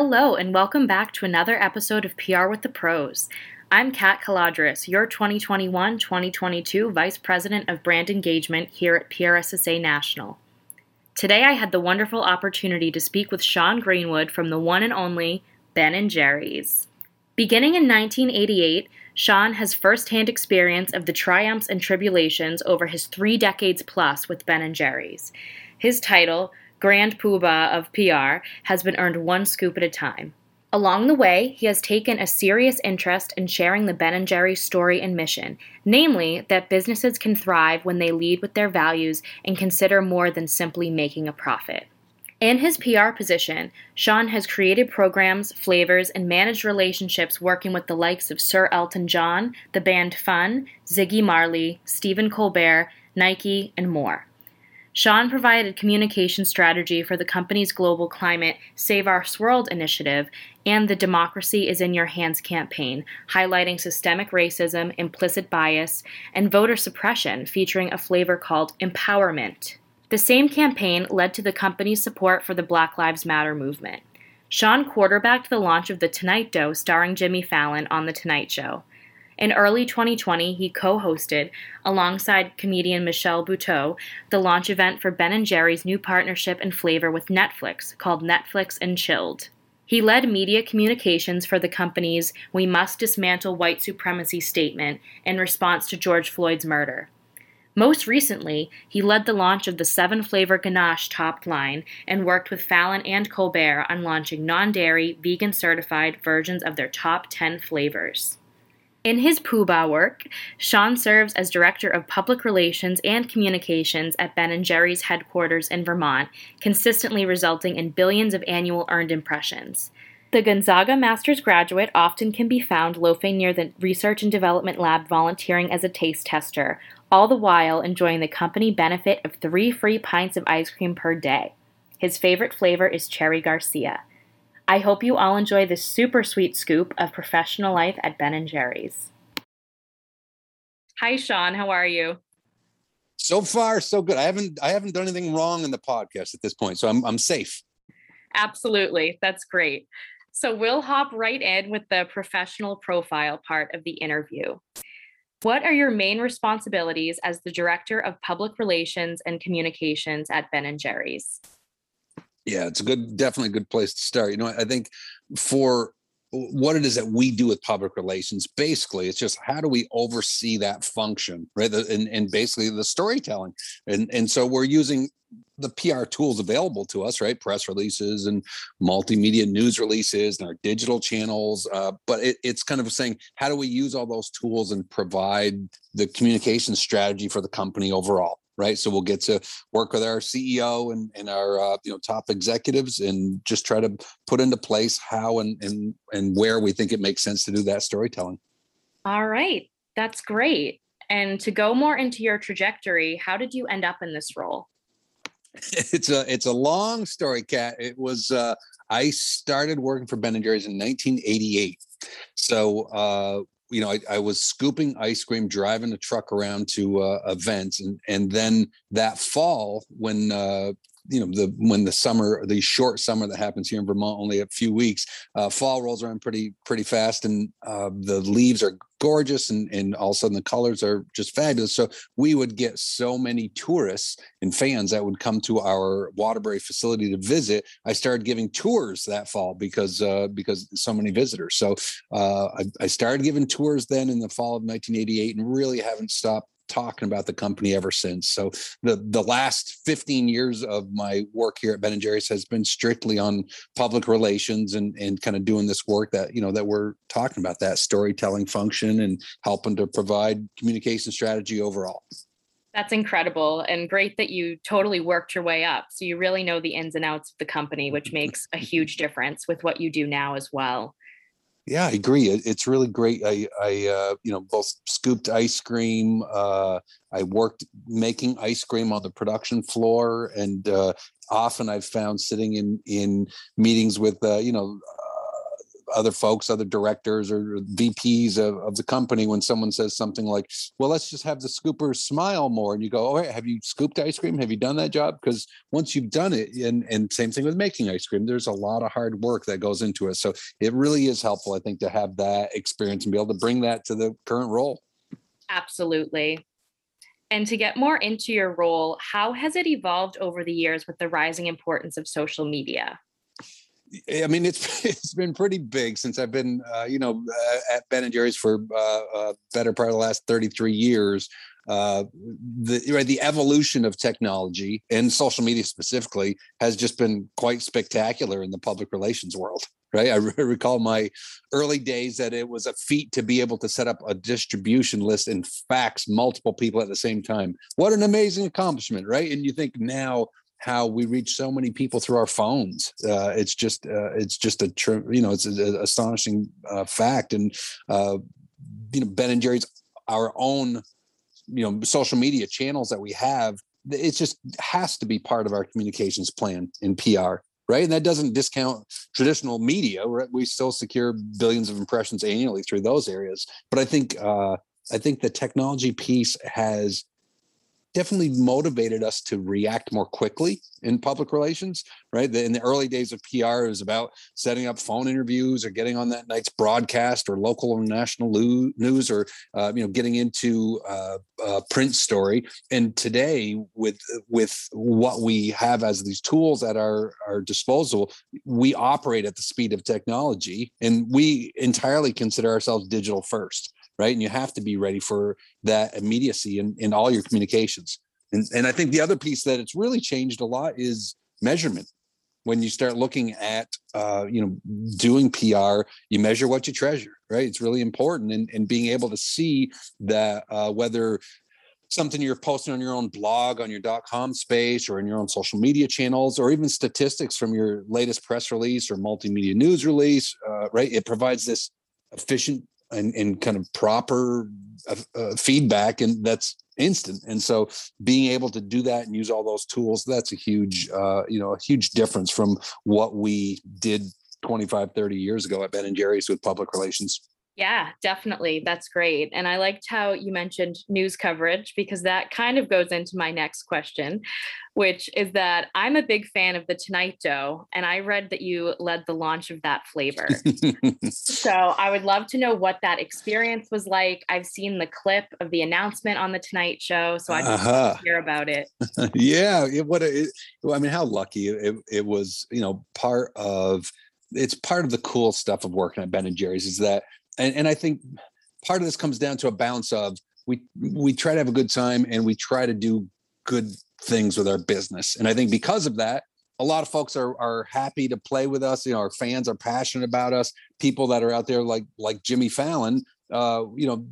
Hello, and welcome back to another episode of PR with the Pros. I'm Kat Kaladris, your 2021 2022 Vice President of Brand Engagement here at PRSSA National. Today I had the wonderful opportunity to speak with Sean Greenwood from the one and only Ben and Jerry's. Beginning in 1988, Sean has firsthand experience of the triumphs and tribulations over his three decades plus with Ben and Jerry's. His title, Grand Poobah of PR, has been earned one scoop at a time. Along the way, he has taken a serious interest in sharing the Ben & Jerry's story and mission, namely that businesses can thrive when they lead with their values and consider more than simply making a profit. In his PR position, Sean has created programs, flavors, and managed relationships working with the likes of Sir Elton John, the band Fun, Ziggy Marley, Stephen Colbert, Nike, and more. Sean provided communication strategy for the company's global climate Save Our Swirl initiative and the Democracy is in Your Hands campaign, highlighting systemic racism, implicit bias, and voter suppression, featuring a flavor called Empowerment. The same campaign led to the company's support for the Black Lives Matter movement. Sean quarterbacked the launch of The Tonight Dough starring Jimmy Fallon on The Tonight Show. In early 2020, he co-hosted, alongside comedian Michelle Buteau, the launch event for Ben & Jerry's new partnership and flavor with Netflix called Netflix and Chilled. He led media communications for the company's We Must Dismantle White Supremacy statement in response to George Floyd's murder. Most recently, he led the launch of the seven flavor ganache topped line and worked with Fallon and Colbert on launching non dairy, vegan certified versions of their top 10 flavors. In his Poobah work, Sean serves as Director of Public Relations and Communications at Ben & Jerry's headquarters in Vermont, consistently resulting in billions of annual earned impressions. The Gonzaga Master's graduate often can be found loafing near the Research and Development Lab volunteering as a taste tester, all the while enjoying the company benefit of three free pints of ice cream per day. His favorite flavor is Cherry Garcia. I hope you all enjoy this super sweet scoop of professional life at Ben & Jerry's. Hi, Sean. How are you? So far, so good. I haven't I haven't done anything wrong in the podcast at this point, so I'm I'm safe. Absolutely, that's great. So we'll hop right in with the professional profile part of the interview. What are your main responsibilities as the director of public relations and communications at Ben and Jerry's? Yeah, it's a good, definitely a good place to start. You know, I think for what it is that we do with public relations basically it's just how do we oversee that function right and, and basically the storytelling and and so we're using the PR tools available to us, right? Press releases and multimedia news releases and our digital channels. Uh, but it, it's kind of saying, how do we use all those tools and provide the communication strategy for the company overall? right? So we'll get to work with our CEO and, and our uh, you know top executives and just try to put into place how and and and where we think it makes sense to do that storytelling. All right, that's great. And to go more into your trajectory, how did you end up in this role? It's a it's a long story, Kat. It was uh, I started working for Ben and Jerry's in 1988. So uh, you know, I, I, was scooping ice cream, driving the truck around to uh, events, and and then that fall when uh, you know the when the summer the short summer that happens here in vermont only a few weeks uh, fall rolls around pretty pretty fast and uh, the leaves are gorgeous and and all of a sudden the colors are just fabulous. So we would get so many tourists and fans that would come to our waterbury facility to visit. I started giving tours that fall because uh, because so many visitors. So uh, I, I started giving tours then in the fall of 1988 and really haven't stopped talking about the company ever since. So the the last 15 years of my work here at Ben and Jerry's has been strictly on public relations and and kind of doing this work that you know that we're talking about that storytelling function and helping to provide communication strategy overall. That's incredible and great that you totally worked your way up. So you really know the ins and outs of the company, which makes a huge difference with what you do now as well. Yeah, I agree. It's really great. I, I, uh, you know, both scooped ice cream. Uh, I worked making ice cream on the production floor, and uh, often I've found sitting in in meetings with, uh, you know, other folks, other directors or VPs of, of the company when someone says something like, "Well, let's just have the scoopers smile more," and you go, "Oh, have you scooped ice cream? Have you done that job?" Because once you've done it, and and same thing with making ice cream, there's a lot of hard work that goes into it. So it really is helpful, I think, to have that experience and be able to bring that to the current role. Absolutely. And to get more into your role, how has it evolved over the years with the rising importance of social media? I mean, it's it's been pretty big since I've been, uh, you know, uh, at Ben and Jerry's for uh, a better part of the last 33 years. Uh, the right, the evolution of technology and social media specifically has just been quite spectacular in the public relations world right? I recall my early days that it was a feat to be able to set up a distribution list and fax multiple people at the same time. What an amazing accomplishment, right? And you think now how we reach so many people through our phones. Uh, it's just uh, it's just a you know it's an astonishing uh, fact. And uh, you know Ben and Jerry's our own you know social media channels that we have. It just has to be part of our communications plan in PR right? And that doesn't discount traditional media. Right? We still secure billions of impressions annually through those areas. But I think uh, I think the technology piece has definitely motivated us to react more quickly in public relations right? In the early days of pr it was about setting up phone interviews or getting on that night's broadcast or local or national news or uh, you know getting into uh, a print story. And today with with what we have as these tools at our our disposal we operate at the speed of technology and we entirely consider ourselves digital first right? And you have to be ready for that immediacy in, in all your communications. And, and I think the other piece that it's really changed a lot is measurement. When you start looking at, uh, you know, doing PR, you measure what you treasure, right? It's really important, and, and being able to see that uh, whether something you're posting on your own blog, on your dot .com space, or in your own social media channels, or even statistics from your latest press release or multimedia news release, uh, right? It provides this efficient and, and kind of proper uh, uh, feedback and that's instant. And so being able to do that and use all those tools that's a huge uh, you know a huge difference from what we did 25 30 years ago at ben and jerry's with public relations yeah, definitely. That's great. And I liked how you mentioned news coverage because that kind of goes into my next question, which is that I'm a big fan of the Tonight Dough, and I read that you led the launch of that flavor. so I would love to know what that experience was like. I've seen the clip of the announcement on the Tonight Show, so I'd uh-huh. to hear about it. yeah, it, what it, well, I mean, how lucky it, it was. You know, part of it's part of the cool stuff of working at Ben and Jerry's is that and, and I think part of this comes down to a balance of we we try to have a good time and we try to do good things with our business. And I think because of that, a lot of folks are are happy to play with us. You know, our fans are passionate about us. People that are out there like like Jimmy Fallon, uh, you know,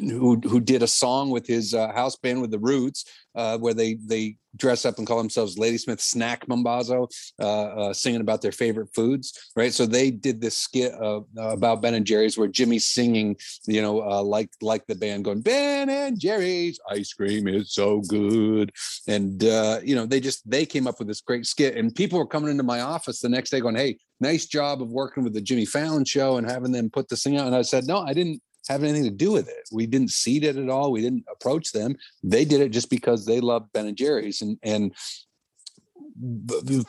who who did a song with his uh, house band with the Roots, uh, where they they dress up and call themselves Ladysmith Snack Mambazo, uh, uh, singing about their favorite foods, right? So they did this skit uh, about Ben and Jerry's where Jimmy's singing, you know, uh, like like the band going Ben and Jerry's ice cream is so good, and uh, you know they just they came up with this great skit, and people were coming into my office the next day going, "Hey, nice job of working with the Jimmy Fallon show and having them put this thing out," and I said, "No, I didn't." Have anything to do with it. We didn't seed it at all. We didn't approach them. They did it just because they loved Ben and Jerry's. And and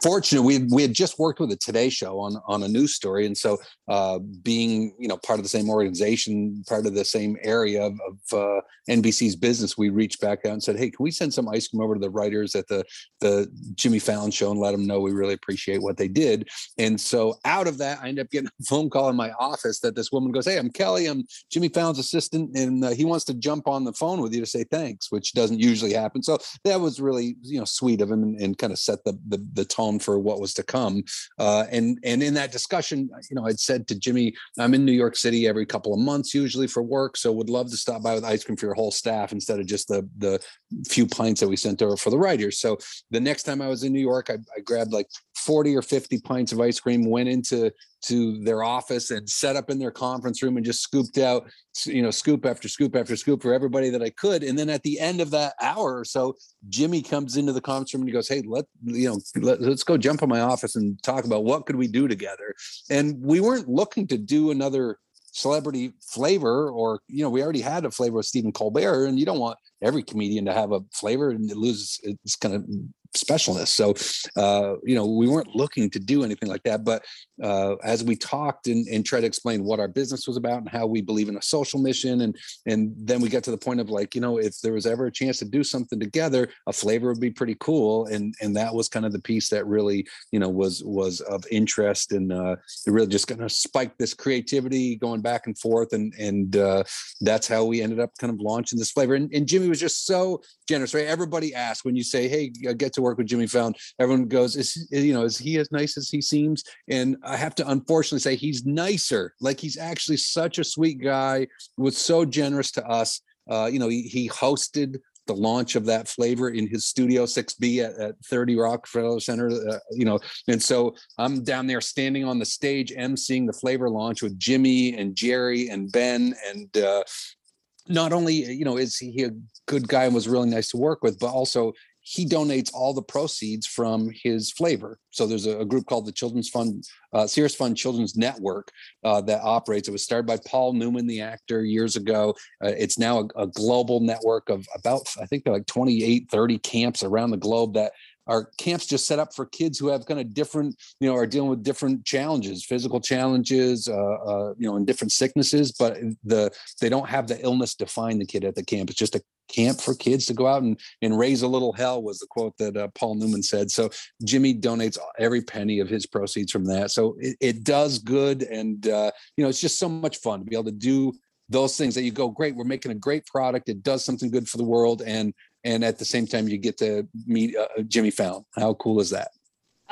fortunate we we had just worked with the Today Show on on a news story, and so uh, being you know part of the same organization, part of the same area of, of uh, NBC's business, we reached back out and said, "Hey, can we send some ice cream over to the writers at the the Jimmy Fallon show and let them know we really appreciate what they did?" And so out of that, I ended up getting a phone call in my office that this woman goes, "Hey, I'm Kelly. I'm Jimmy Fallon's assistant, and uh, he wants to jump on the phone with you to say thanks," which doesn't usually happen. So that was really you know sweet of him and, and kind of set the the, the tone for what was to come. Uh, and and in that discussion, you know, I'd said to Jimmy, I'm in New York City every couple of months usually for work, so would love to stop by with ice cream for your whole staff instead of just the the few pints that we sent over for the writers. So the next time I was in New York, I, I grabbed like 40 or 50 pints of ice cream, went into to their office and set up in their conference room and just scooped out, you know, scoop after scoop after scoop for everybody that I could. And then at the end of that hour or so, Jimmy comes into the conference room and he goes, Hey, let, you know, let, let's go jump in my office and talk about what could we do together. And we weren't looking to do another celebrity flavor or you know we already had a flavor of stephen colbert and you don't want every comedian to have a flavor and it loses its kind of specialness. So, uh, you know, we weren't looking to do anything like that. But uh, as we talked and, and tried to explain what our business was about and how we believe in a social mission, and and then we got to the point of like, you know, if there was ever a chance to do something together, a flavor would be pretty cool. And and that was kind of the piece that really, you know, was was of interest and uh, it really just kind of spiked this creativity going back and forth, and and uh, that's how we ended up kind of launching this flavor. And, and Jimmy was just so generous, right? Everybody asks when you say, "Hey, get to work with Jimmy Fallon, everyone goes, is you know, is he as nice as he seems? And I have to unfortunately say he's nicer. Like he's actually such a sweet guy, was so generous to us. Uh, you know, he, he hosted the launch of that flavor in his studio 6b at, at 30 rockefeller center uh, you know and so i'm down there standing on the stage emceeing the flavor launch with jimmy and jerry and ben and uh, not only you know is he a good guy and was really nice to work with but also he donates all the proceeds from his flavor. So there's a, a group called the Children's Fund, uh, SeriousFun Children's Network uh, that operates. It was started by Paul Newman, the actor, years ago. Uh, it's now a, a, global network of about, I think, like 28, 30 camps around the globe that are camps just set up for kids who have kind of different, you know, are dealing with different challenges, physical challenges, uh, uh, you know, and different sicknesses. But the they don't have the illness define the kid at the camp. It's just a camp for kids to go out and, and raise a little hell was the quote that uh, Paul Newman said. So Jimmy donates every penny of his proceeds from that. So it, it does good. And, uh, you know, it's just so much fun to be able to do those things that you go, great, we're making a great product. It does something good for the world. And, and at the same time, you get to meet uh, Jimmy Fallon. How cool is that?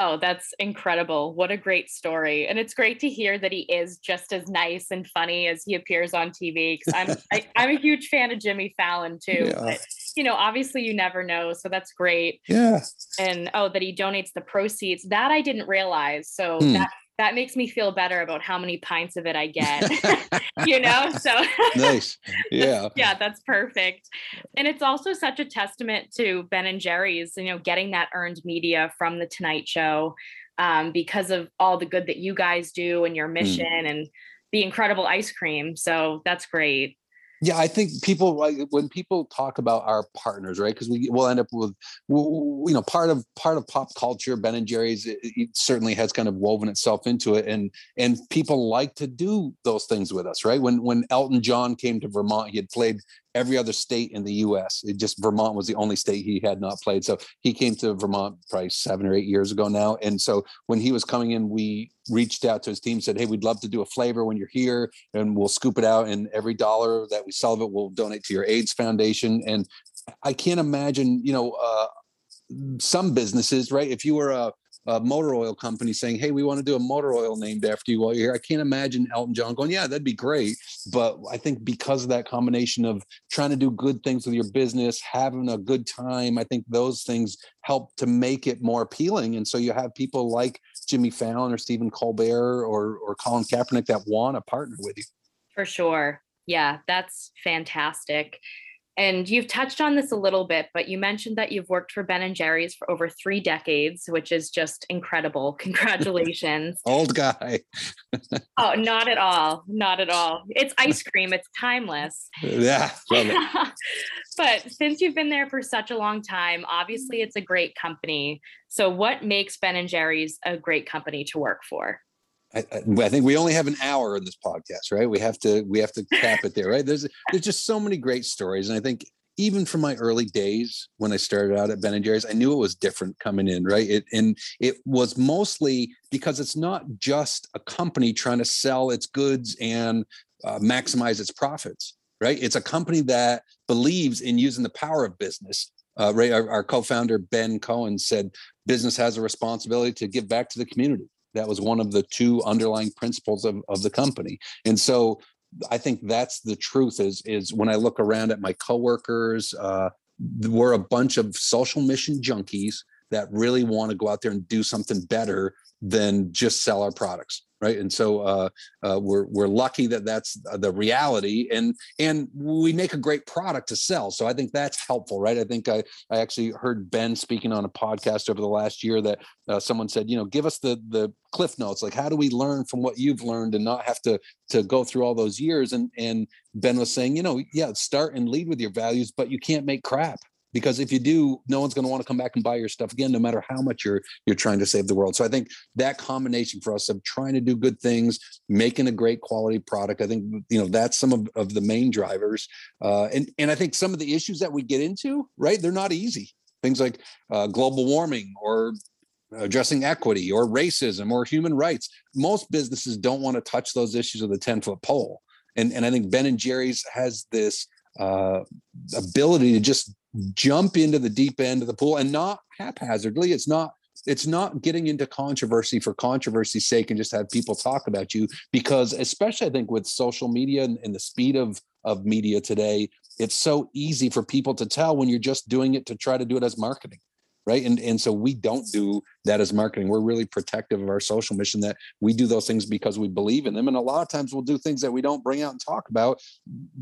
Oh, that's incredible. What a great story. And it's great to hear that he is just as nice and funny as he appears on TV. Cause I'm, I, am i am a huge fan of Jimmy Fallon too. Yeah. But, you know, obviously you never know. So that's great. Yeah. And oh, that he donates the proceeds that I didn't realize. So hmm. that that makes me feel better about how many pints of it I get. you know, so nice. Yeah. yeah, that's perfect. And it's also such a testament to Ben and Jerry's, you know, getting that earned media from the Tonight Show um, because of all the good that you guys do and your hmm. mission mm. and the incredible ice cream. So that's great. Yeah, I think people like when people talk about our partners, right? Because we will end up with, you know, part of part of pop culture. Ben and Jerry's it, it certainly has kind of woven itself into it, and and people like to do those things with us, right? When when Elton John came to Vermont, he had played every other state in the U.S. It just Vermont was the only state he had not played. So he came to Vermont probably seven or eight years ago now. And so when he was coming in, we reached out to his team, said, "Hey, we'd love to do a flavor when you're here, and we'll scoop it out. And every dollar that we sell of it, we'll donate to your AIDS Foundation." And I can't imagine, you know, uh, some businesses, right? If you were a a motor oil company saying, "Hey, we want to do a motor oil named after you while you're here." I can't imagine Elton John going, "Yeah, that'd be great." But I think because of that combination of trying to do good things with your business, having a good time, I think those things help to make it more appealing. And so you have people like Jimmy Fallon or Stephen Colbert or or Colin Kaepernick that want to partner with you. For sure. Yeah, that's fantastic. And you've touched on this a little bit, but you mentioned that you've worked for Ben and Jerry's for over three decades, which is just incredible. Congratulations. Old guy. oh, not at all. Not at all. It's ice cream, it's timeless. Yeah. but since you've been there for such a long time, obviously it's a great company. So, what makes Ben and Jerry's a great company to work for? I, I, think we only have an hour in this podcast, right? We have to we have to cap it there, right? There's there's just so many great stories, and I think even from my early days when I started out at Ben and Jerry's, I knew it was different coming in, right? It and it was mostly because it's not just a company trying to sell its goods and uh, maximize its profits, right? It's a company that believes in using the power of business. Uh, our, our co-founder Ben Cohen said, "Business has a responsibility to give back to the community." That was one of the two underlying principles of, of the company. And so i think that's the truth is is when i look around at my coworkers uh, we're a bunch of social mission junkies that really want to go out there and do something better than just sell our products right? And so uh, uh, we're we're lucky that that's the reality and and we make a great product to sell so i think that's helpful right? I think i i actually heard ben speaking on a podcast over the last year that uh, someone said you know give us the the cliff notes like how do we learn from what you've learned and not have to to go through all those years? And and ben was saying you know yeah start and lead with your values but you can't make crap because if you do no one's going to want to come back and buy your stuff again no matter how much you're you're trying to save the world. So i think that combination for us of trying to do good things making a great quality product i think you know that's some of, of the main drivers. Uh, and and i think some of the issues that we get into right they're not easy. Things like uh, global warming or addressing equity or racism or human rights. Most businesses don't want to touch those issues with a 10 foot pole. And and i think ben and jerry's has this uh, ability to just jump into the deep end of the pool and not haphazardly. It's not it's not getting into controversy for controversy's sake and just have people talk about you because especially i think with social media and, and, the speed of of media today it's so easy for people to tell when you're just doing it to try to do it as marketing right? And and so we don't do that as marketing. We're really protective of our social mission that we do those things because we believe in them. And a lot of times we'll do things that we don't bring out and talk about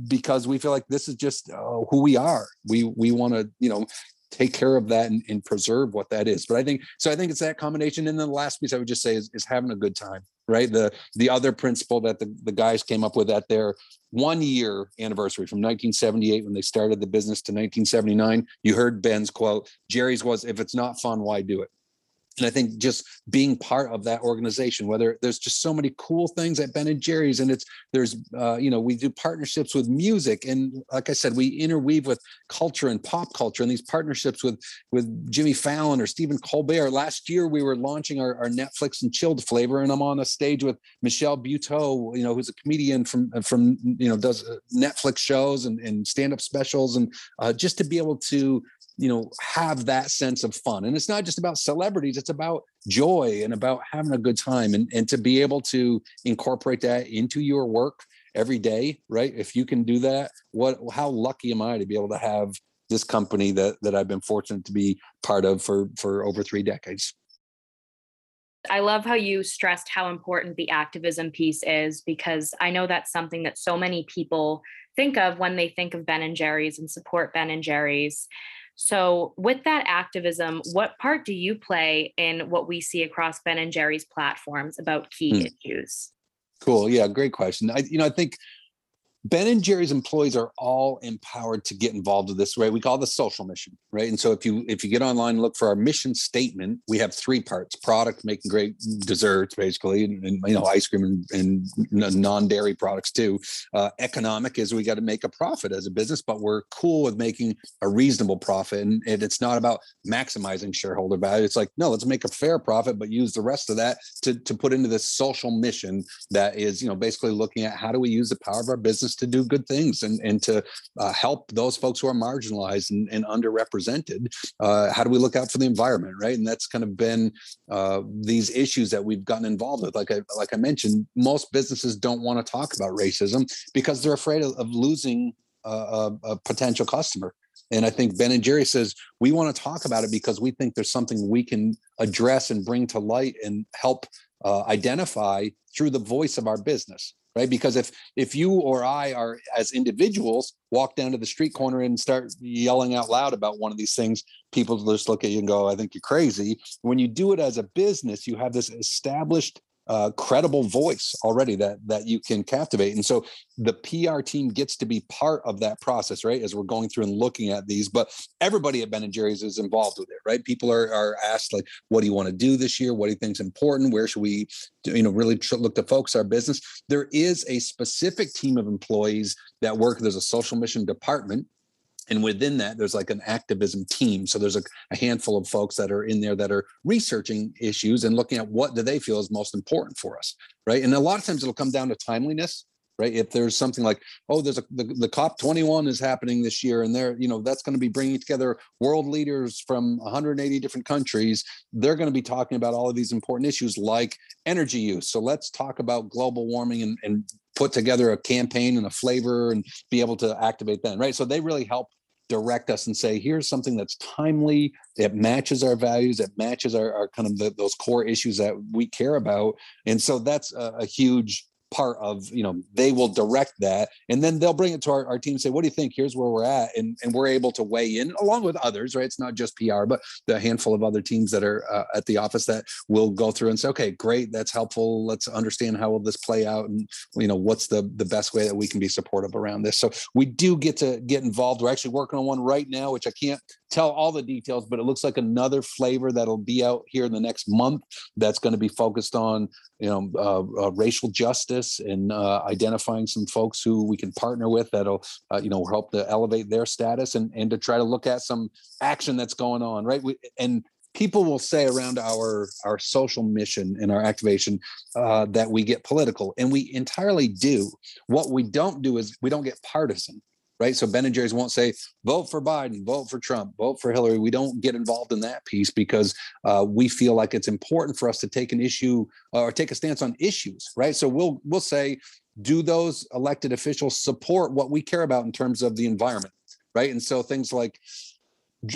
because we feel like this is just uh, who we are. We we want to you know take care of that and, and, preserve what that is. But I think so. I think it's that combination. And then the last piece I would just say is, is having a good time, right? The the other principle that the, the guys came up with at their one year anniversary from 1978 when they started the business to 1979. You heard Ben's quote. Jerry's was, "If it's not fun, why do it?" And I think just being part of that organization, whether there's just so many cool things at Ben and Jerry's, and it's there's uh, you know we do partnerships with music, and like I said, we interweave with culture and pop culture, and these partnerships with with Jimmy Fallon or Stephen Colbert. Last year we were launching our, our Netflix and chilled flavor, and I'm on a stage with Michelle Buteau, you know, who's a comedian from from you know does uh, Netflix shows and, and stand up specials, and uh, just to be able to you know have that sense of fun. And it's not just about celebrities it's about joy and about having a good time and, and to be able to incorporate that into your work every day right? If you can do that what how lucky am i to be able to have this company that that i've been fortunate to be part of for for over three decades? I love how you stressed how important the activism piece is because I know that's something that so many people think of when they think of Ben and Jerry's and support Ben and Jerry's. So, with that activism, what part do you play in what we see across Ben and Jerry's platforms about key hmm. issues? Cool. Yeah, great question. I, you know, I think Ben and Jerry's employees are all empowered to get involved with this, right? We call the social mission, right? And so if you if you get online and look for our mission statement, we have three parts: product, making great desserts, basically, and, and you know, ice cream and, and non-dairy products too. Uh, economic is we got to make a profit as a business, but we're cool with making a reasonable profit, and, and it's not about maximizing shareholder value. It's like no, let's make a fair profit, but use the rest of that to to put into this social mission that is, you know, basically looking at how do we use the power of our business to do good things and, and to uh, help those folks who are marginalized and, and underrepresented. Uh, how do we look out for the environment, right? And that's kind of been uh, these issues that we've gotten involved with. Like I like I mentioned, most businesses don't want to talk about racism because they're afraid of, of losing a, a, a potential customer. And I think Ben and Jerry says we want to talk about it because we think there's something we can address and bring to light and help uh, identify through the voice of our business right? Because if if you or i are as individuals walk down to the street corner and start yelling out loud about one of these things people just look at you and go i think you're crazy. When you do it as a business you have this established uh, credible voice already that that you can captivate. And so the pr team gets to be part of that process right as we're going through and looking at these. But everybody at ben and jerry's is involved with it right? People are, are asked like what do you want to do this year? What do you think is important? Where should we you know really look to focus our business? There is a specific team of employees that work there's a social mission department and within that there's like an activism team. So there's a, a, handful of folks that are in there that are researching issues and looking at what do they feel is most important for us right? And a lot of times it'll come down to timeliness right? If there's something like oh there's a the, the cop 21 is happening this year and they're you know that's going to be bringing together world leaders from 180 different countries they're going to be talking about all of these important issues like energy use. So let's talk about global warming and, and put together a campaign and a flavor and be able to activate then right? So they really help direct us and say, here's something that's timely, it matches our values, it matches our, our kind of the, those core issues that we care about. And so that's a, a huge part of you know they will direct that and then they'll bring it to our, our team and say what do you think? Here's where we're at and and we're able to weigh in along with others right? It's not just pr but the handful of other teams that are uh, at the office that will go through and say okay great that's helpful. Let's understand how will this play out and you know what's the the best way that we can be supportive around this. So we do get to get involved. We're actually working on one right now which i can't tell all the details but it looks like another flavor that'll be out here in the next month that's going to be focused on you know uh, uh, racial justice and uh, identifying some folks who we can partner with that'll uh, you know help to elevate their status and and to try to look at some action that's going on right? We, and people will say around our our social mission and our activation uh, that we get political and we entirely do. What we don't do is we don't get partisan right? So Ben and Jerry's won't say vote for Biden, vote for Trump, vote for Hillary. We don't get involved in that piece because uh, we feel like it's important for us to take an issue uh, or take a stance on issues, right? So we'll we'll say, do those elected officials support what we care about in terms of the environment, right? And so things like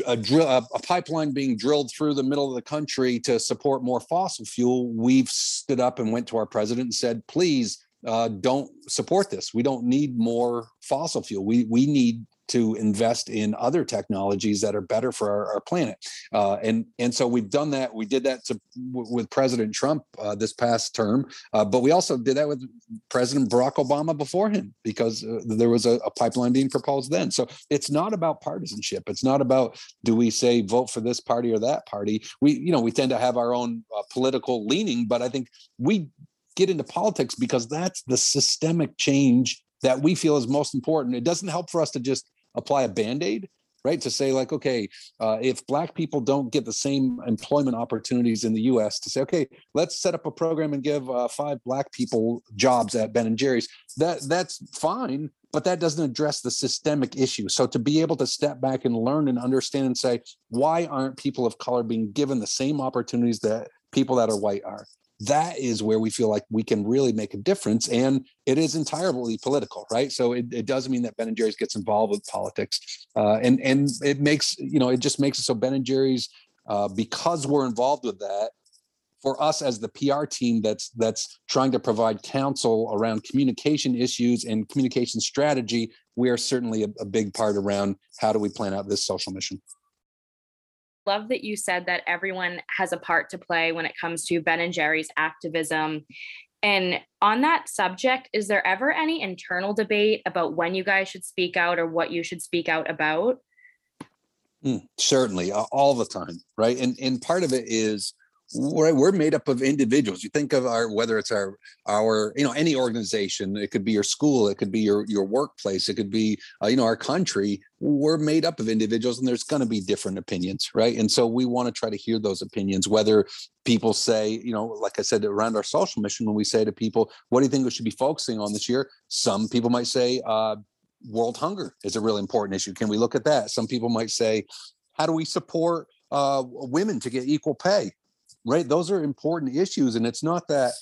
a drill a, a, pipeline being drilled through the middle of the country to support more fossil fuel we've stood up and went to our president and said please uh, don't support this. We don't need more fossil fuel. We we need to invest in other technologies that are better for our, our planet. Uh, and and so we've done that. We did that to, w- with President Trump uh, this past term, uh, but we also did that with President Barack Obama before him because uh, there was a, a, pipeline being proposed then. So it's not about partisanship. It's not about do we say vote for this party or that party. We you know we tend to have our own uh, political leaning, but I think we get into politics because that's the systemic change that we feel is most important. It doesn't help for us to just apply a band aid, right? To say, like, okay, uh, if Black people don't get the same employment opportunities in the US, to say, okay, let's set up a program and give uh, five Black people jobs at Ben and Jerry's, that that's fine. But that doesn't address the systemic issue. So to be able to step back and learn and understand and say, why aren't people of color being given the same opportunities that people that are white are? That is where we feel like we can really make a difference. And it is entirely political, right? So it, it doesn't mean that Ben and Jerry's gets involved with politics. Uh, and and it makes, you know, it just makes it so Ben and Jerry's, uh, because we're involved with that, for us as the PR team that's that's trying to provide counsel around communication issues and communication strategy, we are certainly a, a big part around how do we plan out this social mission love that you said that everyone has a part to play when it comes to Ben and Jerry's activism. And on that subject, is there ever any internal debate about when you guys should speak out or what you should speak out about? Mm, certainly, all the time, right? And and part of it is we're, we're made up of individuals. You think of our whether it's our our you know any organization it could be your school it could be your your workplace it could be uh, you know our country we're made up of individuals and there's going to be different opinions right? And so we want to try to hear those opinions whether people say you know like i said around our social mission when we say to people what do you think we should be focusing on this year? Some people might say uh, world hunger is a really important issue. Can we look at that? Some people might say how do we support uh, women to get equal pay right? Those are important issues and it's not that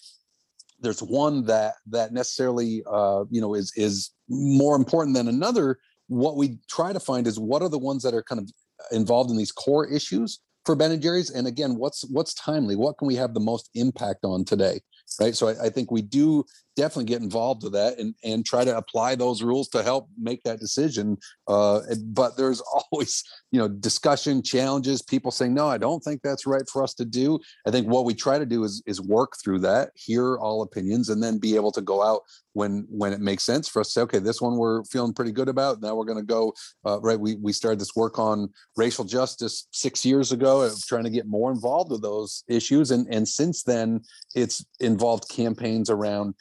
there's one that that necessarily uh, you know is is more important than another. What we try to find is what are the ones that are kind of involved in these core issues for ben and jerry's and again what's what's timely? What can we have the most impact on today right? So I, I, think we do definitely get involved with that and and try to apply those rules to help make that decision uh, but there's always you know discussion challenges people saying no i don't think that's right for us to do. I think what we try to do is is work through that hear all opinions and then be able to go out when when it makes sense for us to say okay this one we're feeling pretty good about. Now we're going to go uh, right we we started this work on racial justice six years ago trying to get more involved with those issues and and since then it's involved campaigns around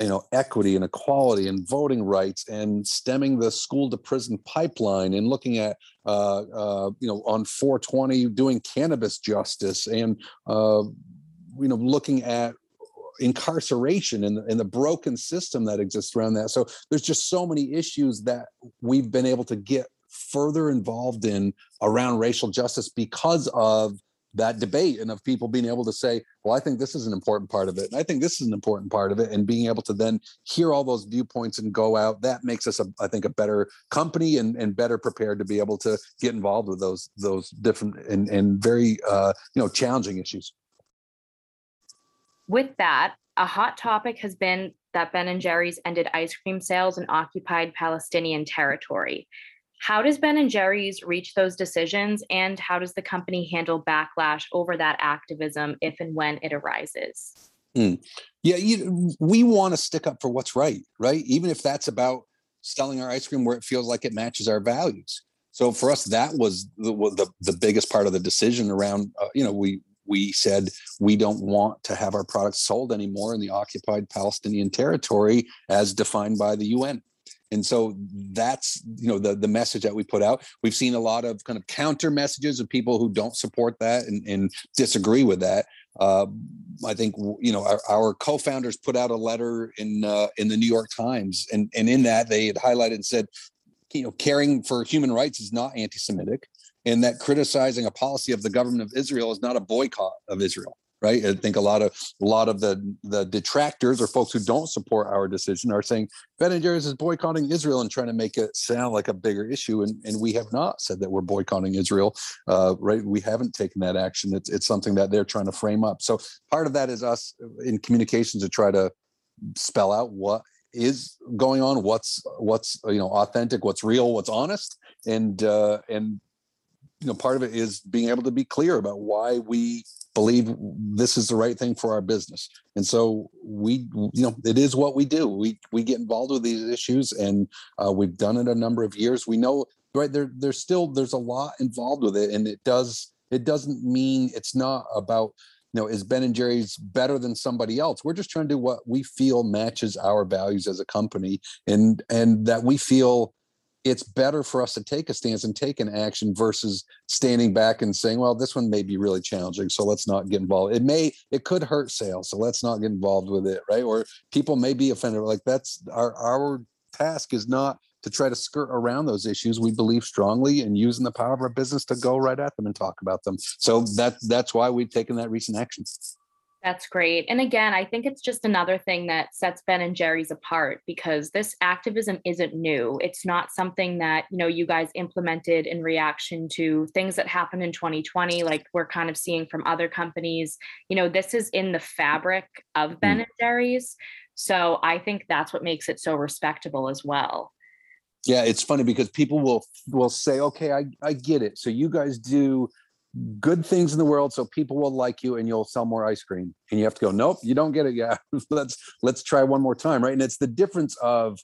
you know equity and equality and voting rights and stemming the school to prison pipeline and looking at uh, uh, you know on 420 doing cannabis justice and uh, you know looking at incarceration and, and the broken system that exists around that. So there's just so many issues that we've been able to get further involved in around racial justice because of that debate and of people being able to say, well, I think this is an important part of it. And I think this is an important part of it. And being able to then hear all those viewpoints and go out, that makes us, a, I think, a better company and, and better prepared to be able to get involved with those those different and, and very uh, you know challenging issues. With that, a hot topic has been that Ben and Jerry's ended ice cream sales in occupied Palestinian territory. How does Ben and Jerry's reach those decisions, and how does the company handle backlash over that activism if and when it arises? Mm. Yeah, you, we want to stick up for what's right, right? Even if that's about selling our ice cream where it feels like it matches our values. So for us, that was the the, the biggest part of the decision around. Uh, you know, we we said we don't want to have our products sold anymore in the occupied Palestinian territory as defined by the UN and so that's you know the the message that we put out. We've seen a lot of kind of counter messages of people who don't support that and, and disagree with that. Uh, I think you know our, our, co-founders put out a letter in uh, in the New York Times, and and in that they had highlighted and said, you know, caring for human rights is not anti-Semitic, and that criticizing a policy of the government of Israel is not a boycott of Israel right? I think a lot of a lot of the the detractors or folks who don't support our decision are saying Ben and Jerry's is boycotting Israel and trying to make it sound like a bigger issue, and and we have not said that we're boycotting Israel, uh, right? We haven't taken that action. It's it's something that they're trying to frame up. So part of that is us in communications to try to spell out what is going on what's what's you know authentic what's real what's honest and uh and you know part of it is being able to be clear about why we believe this is the right thing for our business. And so we you know it is what we do. We we get involved with these issues and uh, we've done it a number of years. We know right there there's still there's a lot involved with it and it does it doesn't mean it's not about you know is ben and jerry's better than somebody else? We're just trying to do what we feel matches our values as a company and and that we feel it's better for us to take a stance and take an action versus standing back and saying, well, this one may be really challenging. So let's not get involved. It may, it could hurt sales. So let's not get involved with it. Right. Or people may be offended. Like that's our, our task is not to try to skirt around those issues. We believe strongly in using the power of our business to go right at them and talk about them. So that that's why we've taken that recent action. That's great. And again, I think it's just another thing that sets Ben and Jerry's apart because this activism isn't new. It's not something that, you know, you guys implemented in reaction to things that happened in 2020 like we're kind of seeing from other companies. You know, this is in the fabric of Ben mm. and Jerry's. So I think that's what makes it so respectable as well. Yeah, it's funny because people will will say, "Okay, I I get it. So you guys do good things in the world so people will like you and you'll sell more ice cream. And you have to go nope you don't get it yeah let's let's try one more time right? And it's the difference of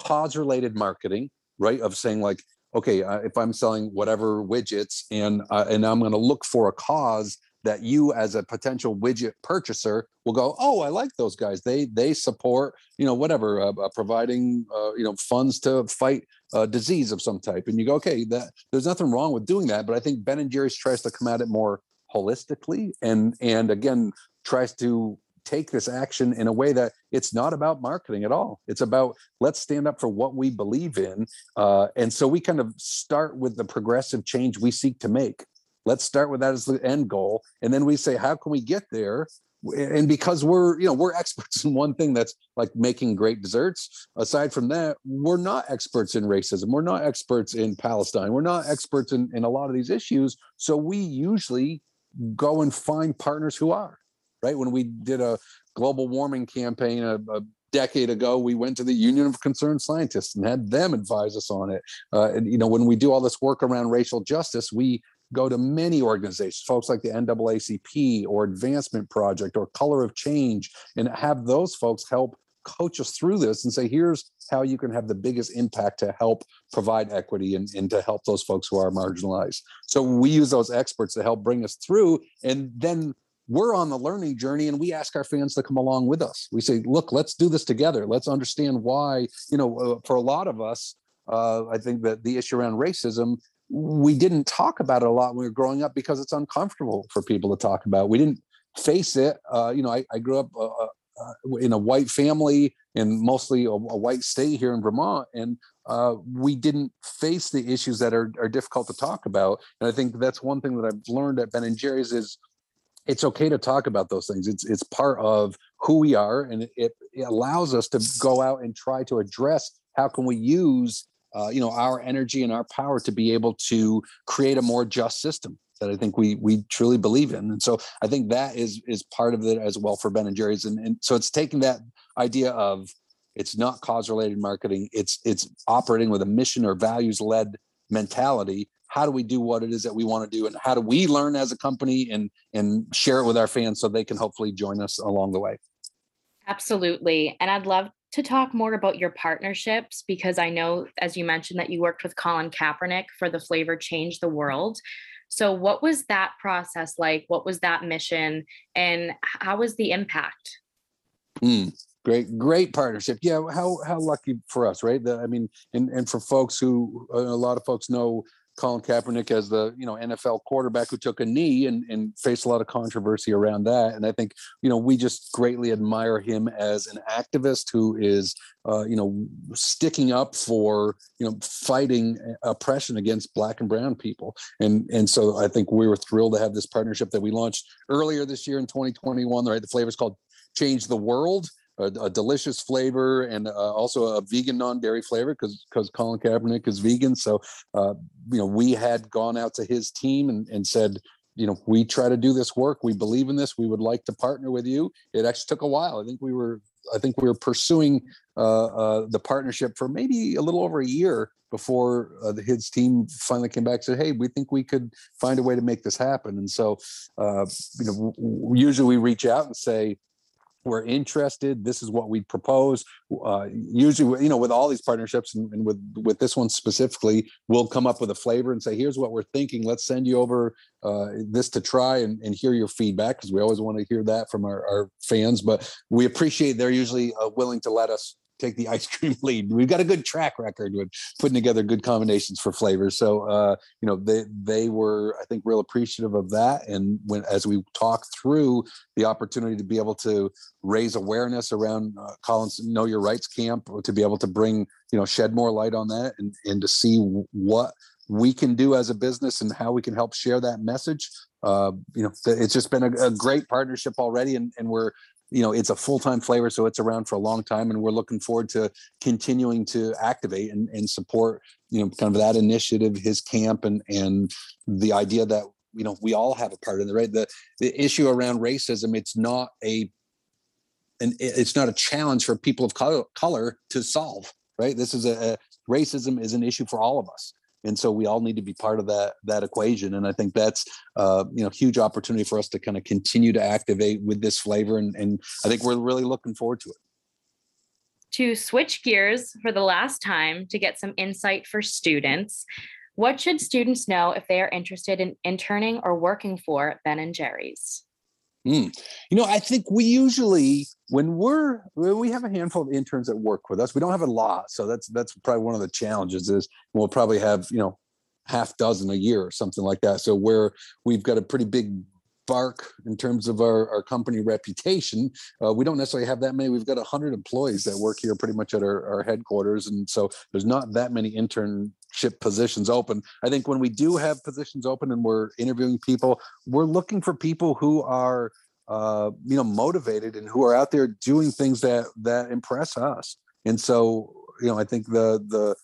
cause related marketing right? Of saying like okay uh, if i'm selling whatever widgets and uh, and i'm going to look for a cause that you as a potential widget purchaser will go oh i like those guys. They they support you know whatever uh, uh, providing uh, you know funds to fight a disease of some type and you go okay that there's nothing wrong with doing that but i think ben and jerry's tries to come at it more holistically and and again tries to take this action in a way that it's not about marketing at all. It's about let's stand up for what we believe in. Uh, and so we kind of start with the progressive change we seek to make. Let's start with that as the end goal. And then we say, how can we get there? And because we're, you know, we're experts in one thing that's like making great desserts. Aside from that, we're not experts in racism. We're not experts in Palestine. We're not experts in, in a lot of these issues. So we usually go and find partners who are, right? When we did a global warming campaign a, a decade ago, we went to the Union of Concerned Scientists and had them advise us on it. Uh, and you know, when we do all this work around racial justice, we go to many organizations, folks like the NAACP or Advancement Project or Color of Change, and have those folks help coach us through this and say, here's how you can have the biggest impact to help provide equity and, and to help those folks who are marginalized. So we use those experts to help bring us through. And then we're on the learning journey and we ask our fans to come along with us. We say, look, let's do this together. Let's understand why, you know, uh, for a lot of us, uh, I think that the issue around racism we didn't talk about it a lot when we were growing up because it's uncomfortable for people to talk about. We didn't face it. Uh, you know, I, I, grew up uh, uh uh, in a white family and mostly a, a, white state here in Vermont, and uh, we didn't face the issues that are, are difficult to talk about. And I think that's one thing that I've learned at Ben and Jerry's is it's okay to talk about those things. It's it's part of who we are, and it, it allows us to go out and try to address how can we use uh, you know our energy and our power to be able to create a more just system that I think we we truly believe in. And so I think that is is part of it as well for Ben and Jerry's. And, and so it's taking that idea of it's not cause related marketing. It's it's operating with a mission or values led mentality. How do we do what it is that we want to do, and how do we learn as a company and and share it with our fans so they can hopefully join us along the way. Absolutely, and I'd love to talk more about your partnerships because I know, as you mentioned, that you worked with Colin Kaepernick for the flavor Change the World. So, what was that process like? What was that mission? And how was the impact? Mm, great, great partnership. Yeah, how how lucky for us, right? The, I mean, and and for folks who a lot of folks know Colin Kaepernick as the you know NFL quarterback who took a knee and, and faced a lot of controversy around that. And I think you know we just greatly admire him as an activist who is uh, you know sticking up for you know fighting oppression against Black and Brown people. And and so I think we were thrilled to have this partnership that we launched earlier this year in 2021. Right, the flavor is called Change the World a, a delicious flavor and uh, also a vegan non-dairy flavor because because Colin Kaepernick is vegan. So uh, you know we had gone out to his team and, and said you know we try to do this work. We believe in this. We would like to partner with you. It actually took a while. I think we were i think we were pursuing uh, uh, the partnership for maybe a little over a year before uh, his team finally came back and said hey we think we could find a way to make this happen. And so uh, you know usually we reach out and say we're interested this is what we propose uh, usually you know with all these partnerships and, and, with with this one specifically we'll come up with a flavor and say here's what we're thinking. Let's send you over uh, this to try and, and hear your feedback because we always want to hear that from our, our fans but we appreciate they're usually uh, willing to let us take the ice cream lead. We've got a good track record with putting together good combinations for flavors. So uh, you know they they were I think real appreciative of that. And when as we talk through the opportunity to be able to raise awareness around uh, Colin's Know Your Rights camp, to be able to bring you know shed more light on that and and to see what we can do as a business and how we can help share that message. Uh, you know, it's just been a, a great partnership already, and, and we're you know it's a full-time flavor so it's around for a long time and we're looking forward to continuing to activate and, and support you know kind of that initiative his camp and and the idea that you know we all have a part in the right? The the issue around racism it's not a and it's not a challenge for people of color, color to solve right? This is a, a racism is an issue for all of us and so we all need to be part of that that equation. And i think that's uh, you know huge opportunity for us to kind of continue to activate with this flavor and, and i think we're really looking forward to it. To switch gears for the last time to get some insight for students what should students know if they are interested in interning or working for ben and jerry's Mm. You know, I think we usually when we're when we have a handful of interns that work with us, we don't have a lot, so that's that's probably one of the challenges. Is we'll probably have you know half dozen a year or something like that. So where we've got a pretty big bark in terms of our, our company reputation. Uh, we don't necessarily have that many. We've got 100 employees that work here pretty much at our, our headquarters. And so there's not that many internship positions open. I think when we do have positions open and we're interviewing people, we're looking for people who are uh, you know motivated and who are out there doing things that that impress us and so you know i think the the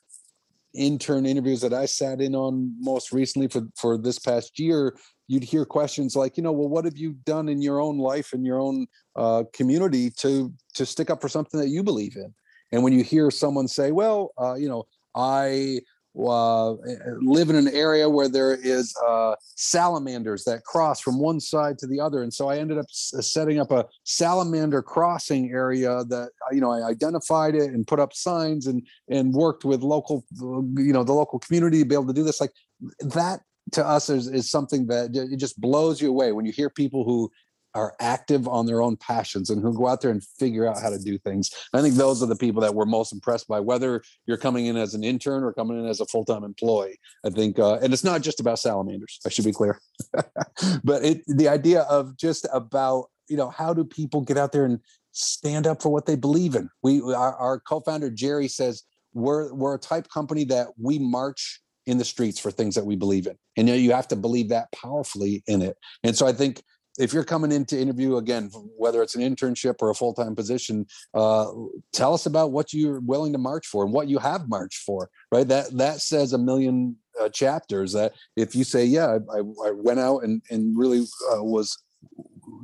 intern interviews that i sat in on most recently for for this past year you'd hear questions like, you know, well, what have you done in your own life in your own uh, community to to stick up for something that you believe in? And when you hear someone say, well, uh, you know, I uh, live in an area where there is uh, salamanders that cross from one side to the other, and so I ended up s- setting up a salamander crossing area that you know I identified it and put up signs and and worked with local, you know, the local community to be able to do this. Like that to us is, is something that it just blows you away when you hear people who are active on their own passions and who go out there and figure out how to do things. I think those are the people that we're most impressed by, whether you're coming in as an intern or coming in as a full time employee. I think, uh, and it's not just about salamanders. I should be clear, but it the idea of just about you know, how do people get out there and stand up for what they believe in? We, our, our co-founder Jerry says we're we're a type company that we march in the streets for things that we believe in, and you know, you have to believe that powerfully in it. And so I think if you're coming in to interview again, whether it's an internship or a full time position, uh, tell us about what you're willing to march for and what you have marched for. Right, that that says a million uh, chapters. That if you say, yeah, I, I went out and and really uh, was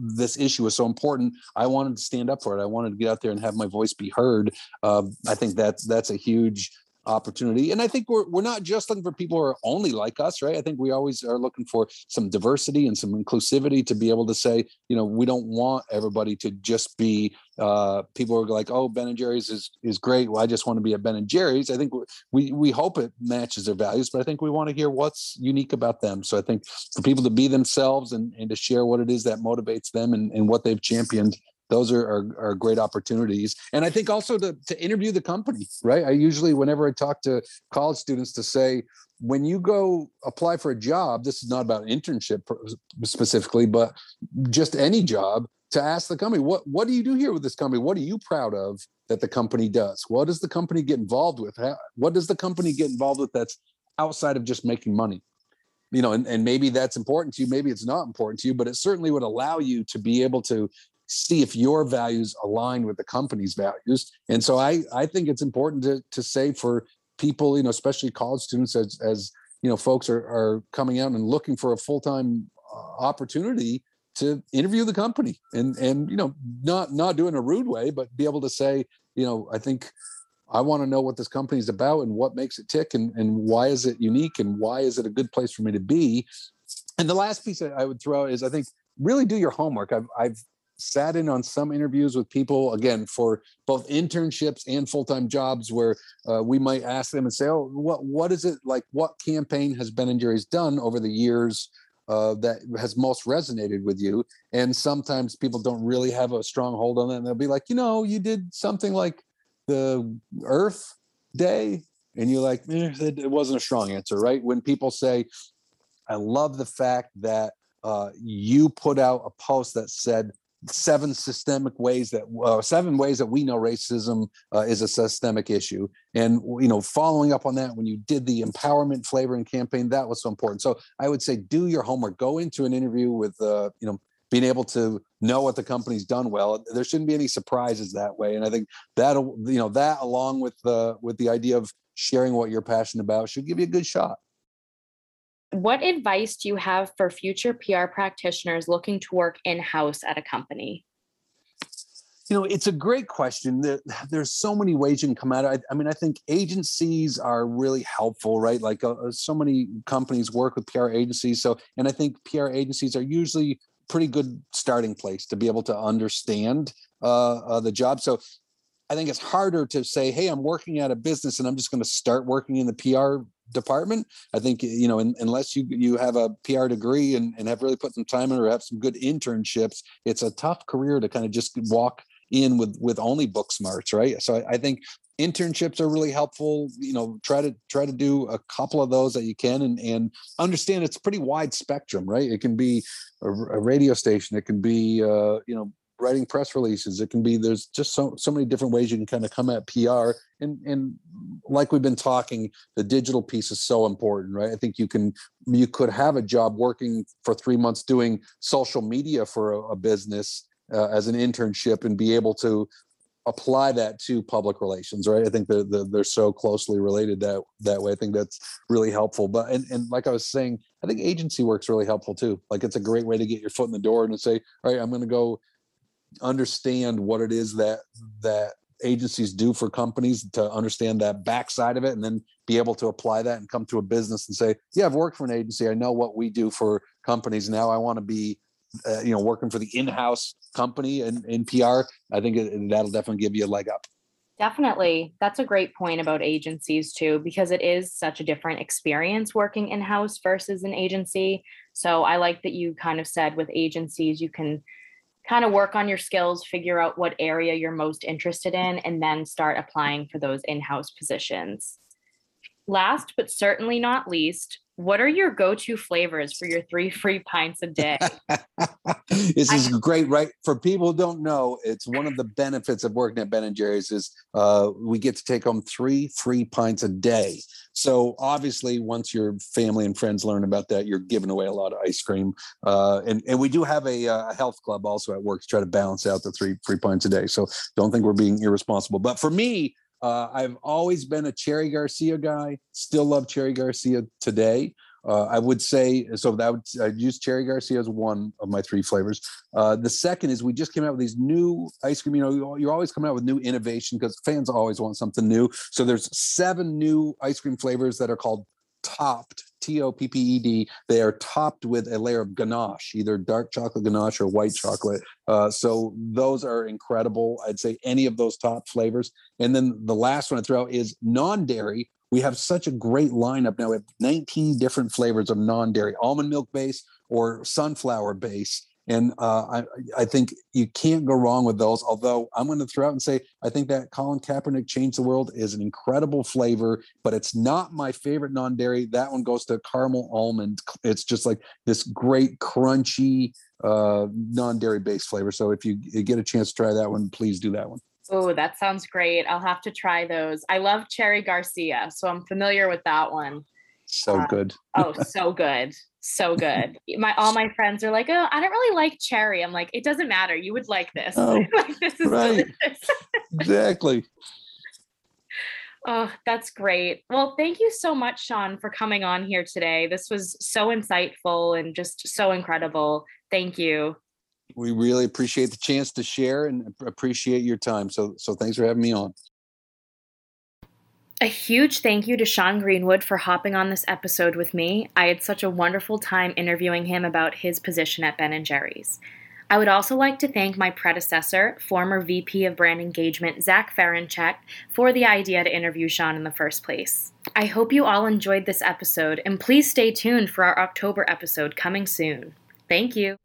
this issue was so important. I wanted to stand up for it. I wanted to get out there and have my voice be heard. Uh, I think that's that's a huge opportunity. And I think we're we're not just looking for people who are only like us, right? I think we always are looking for some diversity and some inclusivity to be able to say, you know, we don't want everybody to just be uh, people who are like, oh, Ben and Jerry's is is great. Well, I just want to be at Ben and Jerry's. I think we we hope it matches their values, but I think we want to hear what's unique about them. So I think for people to be themselves and, and to share what it is that motivates them and, and what they've championed those are, are, are, great opportunities. And i think also to, to interview the company right? I usually whenever i talk to college students to say when you go apply for a job this is not about internship specifically but just any job to ask the company what what do you do here with this company? What are you proud of that the company does? What does the company get involved with? What does the company get involved with that's outside of just making money? You know and, and maybe that's important to you maybe it's not important to you but it certainly would allow you to be able to see if your values align with the company's values. And so I I think it's important to to say for people, you know, especially college students as as you know, folks are are coming out and looking for a full-time uh, opportunity to interview the company and and you know, not not do in a rude way, but be able to say, you know, I think I want to know what this company is about and what makes it tick and, and why is it unique and why is it a good place for me to be. And the last piece I would throw is I think really do your homework. I've, I've sat in on some interviews with people again for both internships and full-time jobs where uh, we might ask them and say oh what what is it like what campaign has ben and jerry's done over the years uh, that has most resonated with you? And sometimes people don't really have a strong hold on that and they'll be like you know you did something like the earth day? And you're like eh, it wasn't a strong answer right? When people say i love the fact that uh, you put out a post that said seven systemic ways that uh, seven ways that we know racism uh, is a systemic issue. And you know following up on that when you did the empowerment flavoring campaign that was so important. So i would say do your homework. Go into an interview with uh, you know being able to know what the company's done well. There shouldn't be any surprises that way. And i think that'll you know that along with the with the idea of sharing what you're passionate about should give you a good shot what advice do you have for future PR practitioners looking to work in house at a company? You know, it's a great question. there's so many ways you can come at it. I, mean, I think agencies are really helpful, right? Like uh, uh so many companies work with PR agencies. So, and I think PR agencies are usually pretty good starting place to be able to understand uh, uh, the job. So I think it's harder to say, hey, I'm working at a business and I'm just going to start working in the PR department. I think you know, in, unless you you have a PR degree and, and have really put some time in or have some good internships, it's a tough career to kind of just walk in with with only book smarts, right? So I, I think internships are really helpful. You know, try to try to do a couple of those that you can and and understand it's pretty wide spectrum, right? It can be a, a radio station, it can be uh, you know writing press releases. It can be there's just so so many different ways you can kind of come at pr and and like we've been talking the digital piece is so important right? I think you can you could have a job working for three months doing social media for a, a business uh, as an internship and be able to apply that to public relations right? I think they're, they're, they're so closely related that that way. I think that's really helpful. But and, and like i was saying i think agency work's really helpful too. Like it's a great way to get your foot in the door and say all right i'm going to go understand what it is that that agencies do for companies to understand that backside of it and then be able to apply that and come to a business and say yeah i've worked for an agency. I know what we do for companies. Now i want to be uh, you know working for the in-house company and in pr i think it, that'll definitely give you a leg up. Definitely. That's a great point about agencies too because it is such a different experience working in-house versus an agency. So i like that you kind of said with agencies you can kind of work on your skills, figure out what area you're most interested in, and then start applying for those in house positions. Last but certainly not least, what are your go-to flavors for your three free pints a day? this is great, right? For people who don't know, it's one of the benefits of working at Ben and Jerry's is uh, we get to take home three free pints a day. So obviously, once your family and friends learn about that, you're giving away a lot of ice cream. Uh, and and we do have a, uh, a, health club also at work to try to balance out the three free pints a day. So don't think we're being irresponsible. But for me, uh, I've always been a Cherry Garcia guy. Still love Cherry Garcia today. Uh, I would say so. That would I'd use Cherry Garcia as one of my three flavors. Uh, the second is we just came out with these new ice cream. You know, you're always coming out with new innovation because fans always want something new. So there's seven new ice cream flavors that are called topped T O P P E D. They are topped with a layer of ganache, either dark chocolate ganache or white chocolate. Uh, so those are incredible. I'd say any of those top flavors. And then the last one I throw out is non-dairy. We have such a great lineup now. We have 19 different flavors of non-dairy, almond milk base or sunflower base. And uh, I, I think you can't go wrong with those. Although I'm going to throw out and say, I think that Colin Kaepernick Changed the World is an incredible flavor, but it's not my favorite non dairy. That one goes to caramel almond. It's just like this great, crunchy, uh, non dairy based flavor. So if you, you get a chance to try that one, please do that one. Oh, that sounds great. I'll have to try those. I love Cherry Garcia, so I'm familiar with that one. So uh, good. oh, so good. So good. My all my friends are like, "Oh, I don't really like cherry." I'm like, "It doesn't matter. You would like this. Oh, like, this is right. exactly. Oh, that's great. Well, thank you so much, Sean, for coming on here today. This was so insightful and just so incredible. Thank you. We really appreciate the chance to share and appreciate your time. So, so thanks for having me on. A huge thank you to Sean Greenwood for hopping on this episode with me. I had such a wonderful time interviewing him about his position at Ben & Jerry's. I would also like to thank my predecessor, former VP of Brand Engagement, Zach Ferenchek, for the idea to interview Sean in the first place. I hope you all enjoyed this episode, and please stay tuned for our October episode coming soon. Thank you.